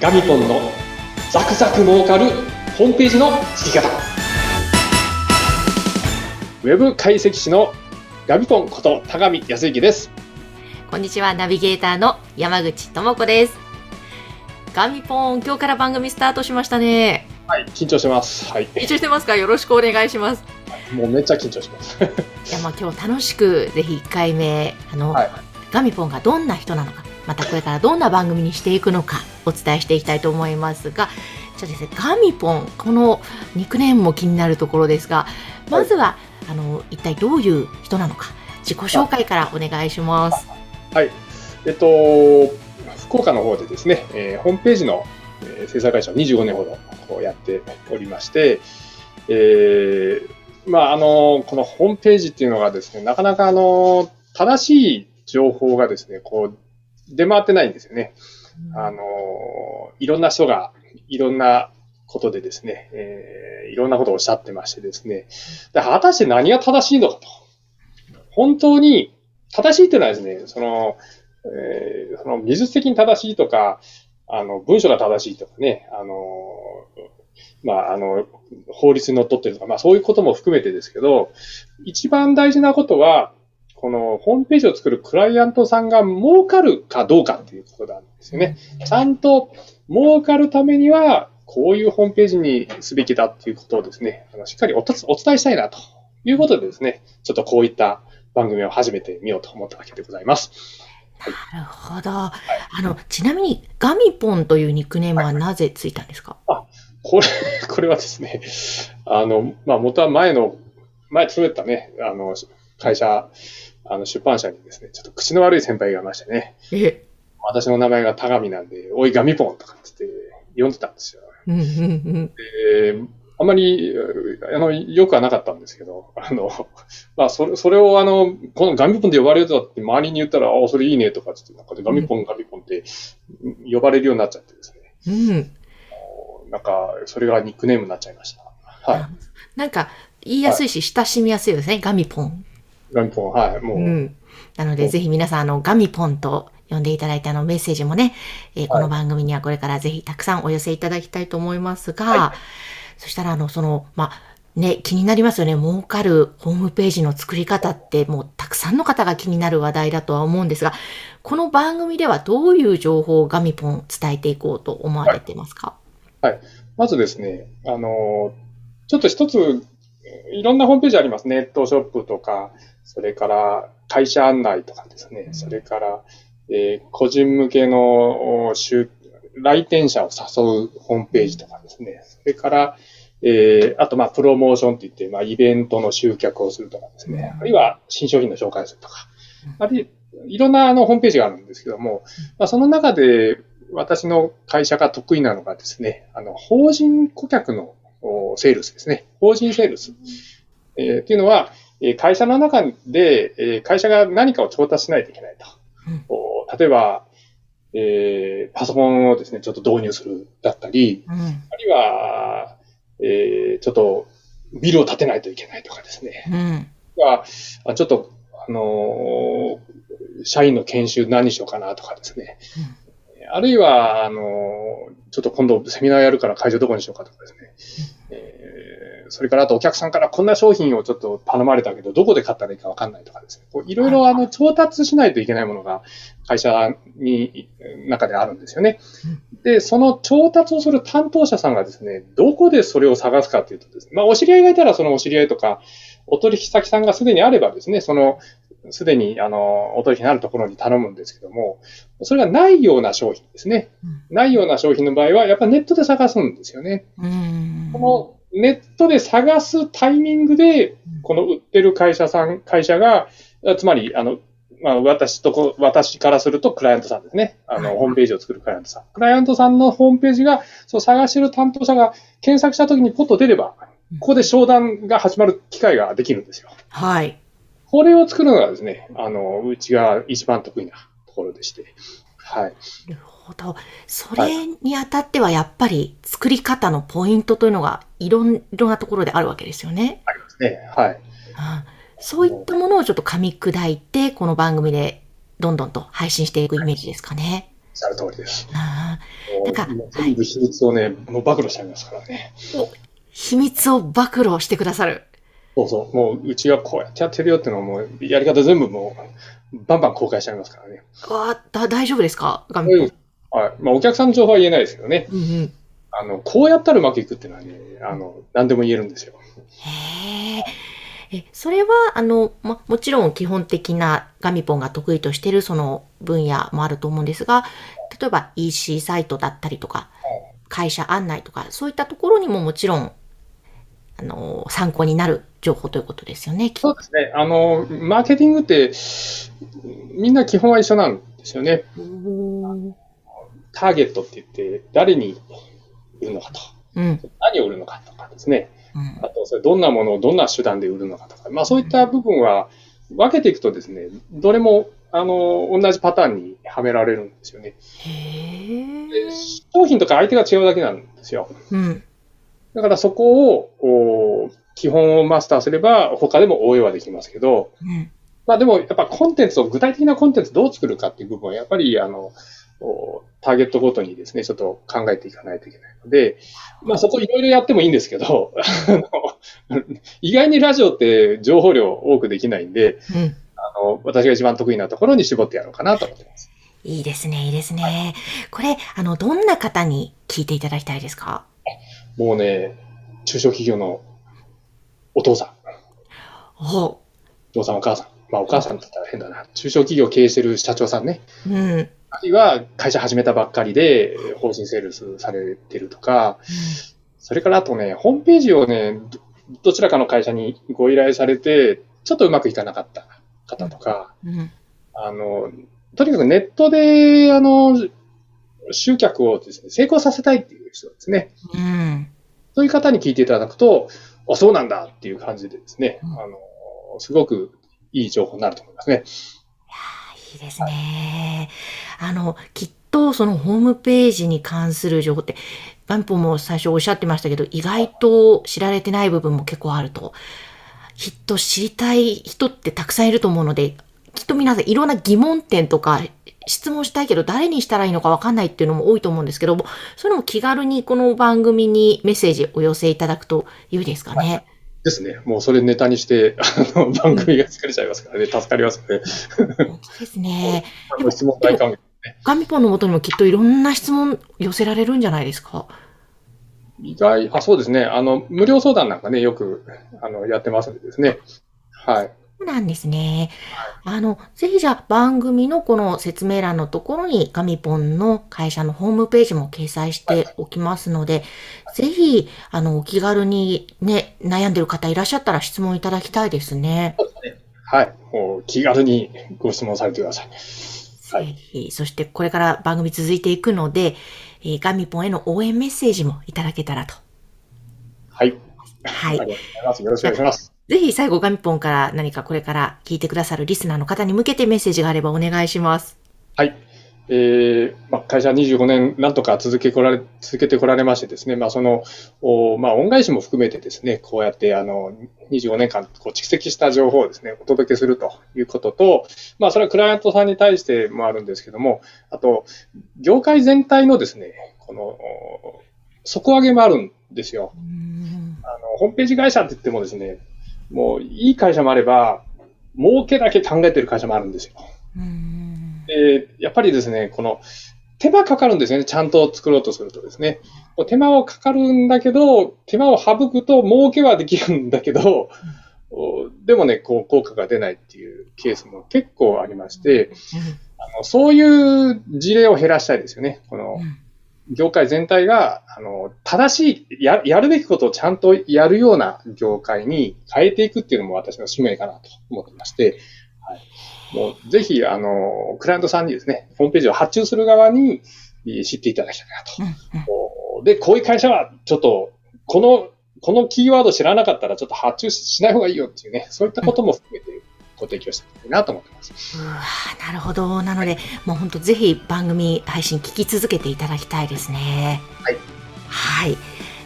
ガミポンのザクザク儲かるホームページの作り方。ウェブ解析士のガミポンこと高見康之です。こんにちは、ナビゲーターの山口智子です。ガミポン、今日から番組スタートしましたね。はい緊張してます。はい。緊張してますか？よろしくお願いします。もうめっちゃ緊張します。いや、まあ今日楽しく、ぜひ1回目、あの、はい。ガミポンがどんな人なのか、またこれからどんな番組にしていくのか、お伝えしていきたいと思いますが、じゃあですね、ガミポン、このニックネームも気になるところですが、まずは、あの、一体どういう人なのか、自己紹介からお願いします。はいえっと福岡の方でですね、えーホームページの、えー制作会社を25年ほどこうやっておりまして、えーまああのこのホームページっていうのがですねなかなかあの正しい情報がですねこう出回ってないんですよね。あのいろんな人がいろんなことでですね、えーいろんなことをおっしゃってましてですね、で果たして何が正しいのかと。本当に正しいっていうのはですね、その、えーその技術的に正しいとか、あの、文章が正しいとかね、あの、まあ、あの、法律にのっとってるとか、まあそういうことも含めてですけど、一番大事なことは、このホームページを作るクライアントさんが儲かるかどうかっていうことなんですよね。ちゃんと儲かるためには、こういうホームページにすべきだっていうことをですね、あのしっかりお伝えしたいなということでですね、ちょっとこういった番組を始めてみようと思ったわけでございます。なるほど。あの、ちなみに、ガミポンというニックネームはなぜついたんですか、これ、これはですね、あの、まあ、元は前の、前勤めてたね、あの、会社、あの、出版社にですね、ちょっと口の悪い先輩がいましてね、え、私の名前が田上なんで、おい、ガミポンとかって言って呼んでたんですよ。うんうんうん。で、あんまり、あの、よくはなかったんですけど、あの、まあ、それ、それをあの、このガミポンで呼ばれるとって周りに言ったら、あ、それいいねとかって言って、なんかでガミポン、ガミポンって呼ばれるようになっちゃってですね。うん。なんか、それがニックネームになっちゃいました。はい。なんか、言いやすいし、親しみやすいですね。ガミポン。ガミポン、はい。もう、うん。なので、ぜひ皆さん、あの、ガミポンと呼んでいただいて、あの、メッセージもね、えーこの番組にはこれからぜひたくさんお寄せいただきたいと思いますが、はそしたら、あの、その、まあ、ね、気になりますよね。儲かるホームページの作り方って、もうたくさんの方が気になる話題だとは思うんですが、この番組ではどういう情報をガミポン伝えていこうと思われてますか、まずですね、あの、ちょっと一つ、いろんなホームページあります。ネットショップとか、それから会社案内とかですね、それから、えー個人向けの来店者を誘うホームページとかですね、それから、えーあと、まあ、プロモーションって言って、まあ、イベントの集客をするとかですね、あるいは新商品の紹介をするとか、あるいいろんなあのホームページがあるんですけども、まあ、その中で私の会社が得意なのがですね、あの、法人顧客のおセールスですね。法人セールス。えーっていうのは、えー会社の中で、えー会社が何かを調達しないといけないと。うんお例えば、えーパソコンをですね、ちょっと導入するだったり、うん。あるいは、えーちょっとビルを建てないといけないとかですね。うん。は、あちょっと、あのー社員の研修何しようかなとかですね。あるいは、あのーちょっと今度セミナーやるから会場どこにしようかとかですね。えーそれからあとお客さんからこんな商品をちょっと頼まれたけど、どこで買ったらいいかわかんないとかですね。こういろいろあの調達しないといけないものが会社に、中であるんですよね。で、その調達をする担当者さんがですね、どこでそれを探すかというとですね、まあお知り合いがいたらそのお知り合いとか、お取引先さんがすでにあればですね、その、すでに、あの、お取引のあるところに頼むんですけども、それがないような商品ですね。ないような商品の場合は、やっぱりネットで探すんですよね。うん。このネットで探すタイミングで、この売ってる会社さん、会社が、つまり、あの、まあ、私とこ、私からするとクライアントさんですね。あの、はいホームページを作るクライアントさん。クライアントさんのホームページが、そう探してる担当者が検索したときにポッと出れば、ここで商談が始まる機会ができるんですよ。はい。これを作るのがですね、あの、うちが一番得意なところでして。はい。なるほど。それにあたってはやっぱり作り方のポイントというのがいろんいろんなところであるわけですよね。ありますね。はい。うんそういったものをちょっと噛み砕いて、この番組でどんどんと配信していくイメージですかね。おっしゃる通りです。あもなんか全部秘密をね、もう暴露しちゃいますからね。ー秘密を暴露してくださる。そうそう。もう、うちはこうやってやってるよっていうのをもう、やり方全部もう、バンバン公開しちゃいますからね。あだ大丈夫ですか？ガミポン。はい。まあ、お客さんの情報は言えないですけどね。うんうん。あの、こうやったらうまくいくっていうのはね、あの、何でも言えるんですよ。へえ。え、それは、あの、ま、もちろん基本的なガミポンが得意としているその分野もあると思うんですが、例えば EC サイトだったりとか、会社案内とか、そういったところにももちろん、あの、参考になる情報ということですよね。きそうですね。あの、マーケティングって、みんな基本は一緒なんですよね。ターゲットって言って、誰に売るのかと。うん。何を売るのかとかですね。うんあと、それどんなものをどんな手段で売るのかとか。まあ、そういった部分は分けていくとですね、どれも、あの、同じパターンにはめられるんですよね。商品とか相手が違うだけなんですよ。うん。だからそこを、お基本をマスターすれば、他でも応用はできますけど、うん。まあでも、やっぱコンテンツを、具体的なコンテンツどう作るかっていう部分は、やっぱり、あの、おターゲットごとにですね、ちょっと考えていかないといけないので、まあそこいろいろやってもいいんですけど、意外にラジオって情報量多くできないんで、うん。あの、私が一番得意なところに絞ってやろうかなと思ってます。いいですね、いいですね。これ、あの、どんな方に聞いていただきたいですか？もうね、中小企業のお父さん、お。お父さんお母さん、まあお母さんって言ったら変だな、中小企業を経営してる社長さんね、うん。あるいは会社始めたばっかりで、法人セールスされてるとか、それからあとね、ホームページをね、どどちらかの会社にご依頼されて、ちょっとうまくいかなかった方とか、うん。あの、とにかくネットで、あの、集客をですね、成功させたいっていう人ですね。うん。そういう方に聞いていただくと、あ、そうなんだっていう感じでですね、うんあの、すごくいい情報になると思いますね。いいですね。あの、きっとそのホームページに関する情報って、ガンポも最初おっしゃってましたけど、意外と知られてない部分も結構あると。きっと知りたい人ってたくさんいると思うので、きっと皆さんいろんな疑問点とか、質問したいけど誰にしたらいいのかわかんないっていうのも多いと思うんですけども、それも気軽にこの番組にメッセージお寄せいただくと良いですかね？ですね。もうそれネタにして、あの、番組が作れちゃいますからね、助かりますね。本当ですね。質問大歓迎。ガミポンのもとにもきっといろんな質問寄せられるんじゃないですか？意外、あ、そうですね。あの、無料相談なんかね、よく、あの、やってますんでですね。はい。なんですね。あの、ぜひじゃあ番組のこの説明欄のところにガミポンの会社のホームページも掲載しておきますので、ぜひ、あの、お気軽にね、悩んでる方いらっしゃったら質問いただきたいですね。はい。もう気軽にご質問されてください。はいそしてこれから番組続いていくので、えーガミポンへの応援メッセージもいただけたらと。はい。はいありがとうございます。よろしくお願いします。ぜひ最後ガミポンから何かこれから聞いてくださるリスナーの方に向けてメッセージがあればお願いします。はい。えーまあ、会社25年なんとか続けこられ、続けてこられましてですね、まあ、その、おまあ、恩返しも含めてですね、こうやって、あの、25年間、こう、蓄積した情報をですね、お届けするということと、まあ、それはクライアントさんに対してもあるんですけども、あと、業界全体のですね、この、お底上げもあるんですよ。うんあの、ホームページ会社って言ってもですね、もう、いい会社もあれば、儲けだけ考えてる会社もあるんですよ。うんで、やっぱりですね、この手間かかるんですよね。ちゃんと作ろうとするとですね。手間はかかるんだけど、手間を省くと儲けはできるんだけど、おでもね、こう効果が出ないっていうケースも結構ありまして、あのそういう事例を減らしたいですよね。このうん業界全体が、あの、正しいや、やるべきことをちゃんとやるような業界に変えていくっていうのも私の使命かなと思ってまして、はい。もう、ぜひ、あの、クライアントさんにですね、ホームページを発注する側にえー知っていただきたいなと。うんうんこうで、こういう会社は、ちょっと、この、このキーワード知らなかったら、ちょっと発注しない方がいいよっていうね、そういったことも含めてご提供していきたいなと思ってます。うわーなるほど。なので、もう本当ぜひ番組配信聞き続けていただきたいですね。はい。はい。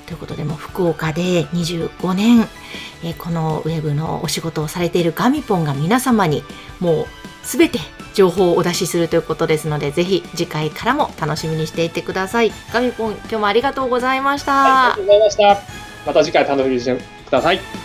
ということで、もう福岡で25年、えーこのウェブのお仕事をされているガミポンが皆様にもうすべて情報をお出しするということですのでぜひ次回からも楽しみにしていてくださいガミポン今日もありがとうございました、はい、ありがとうございましたまた次回楽しみにしてください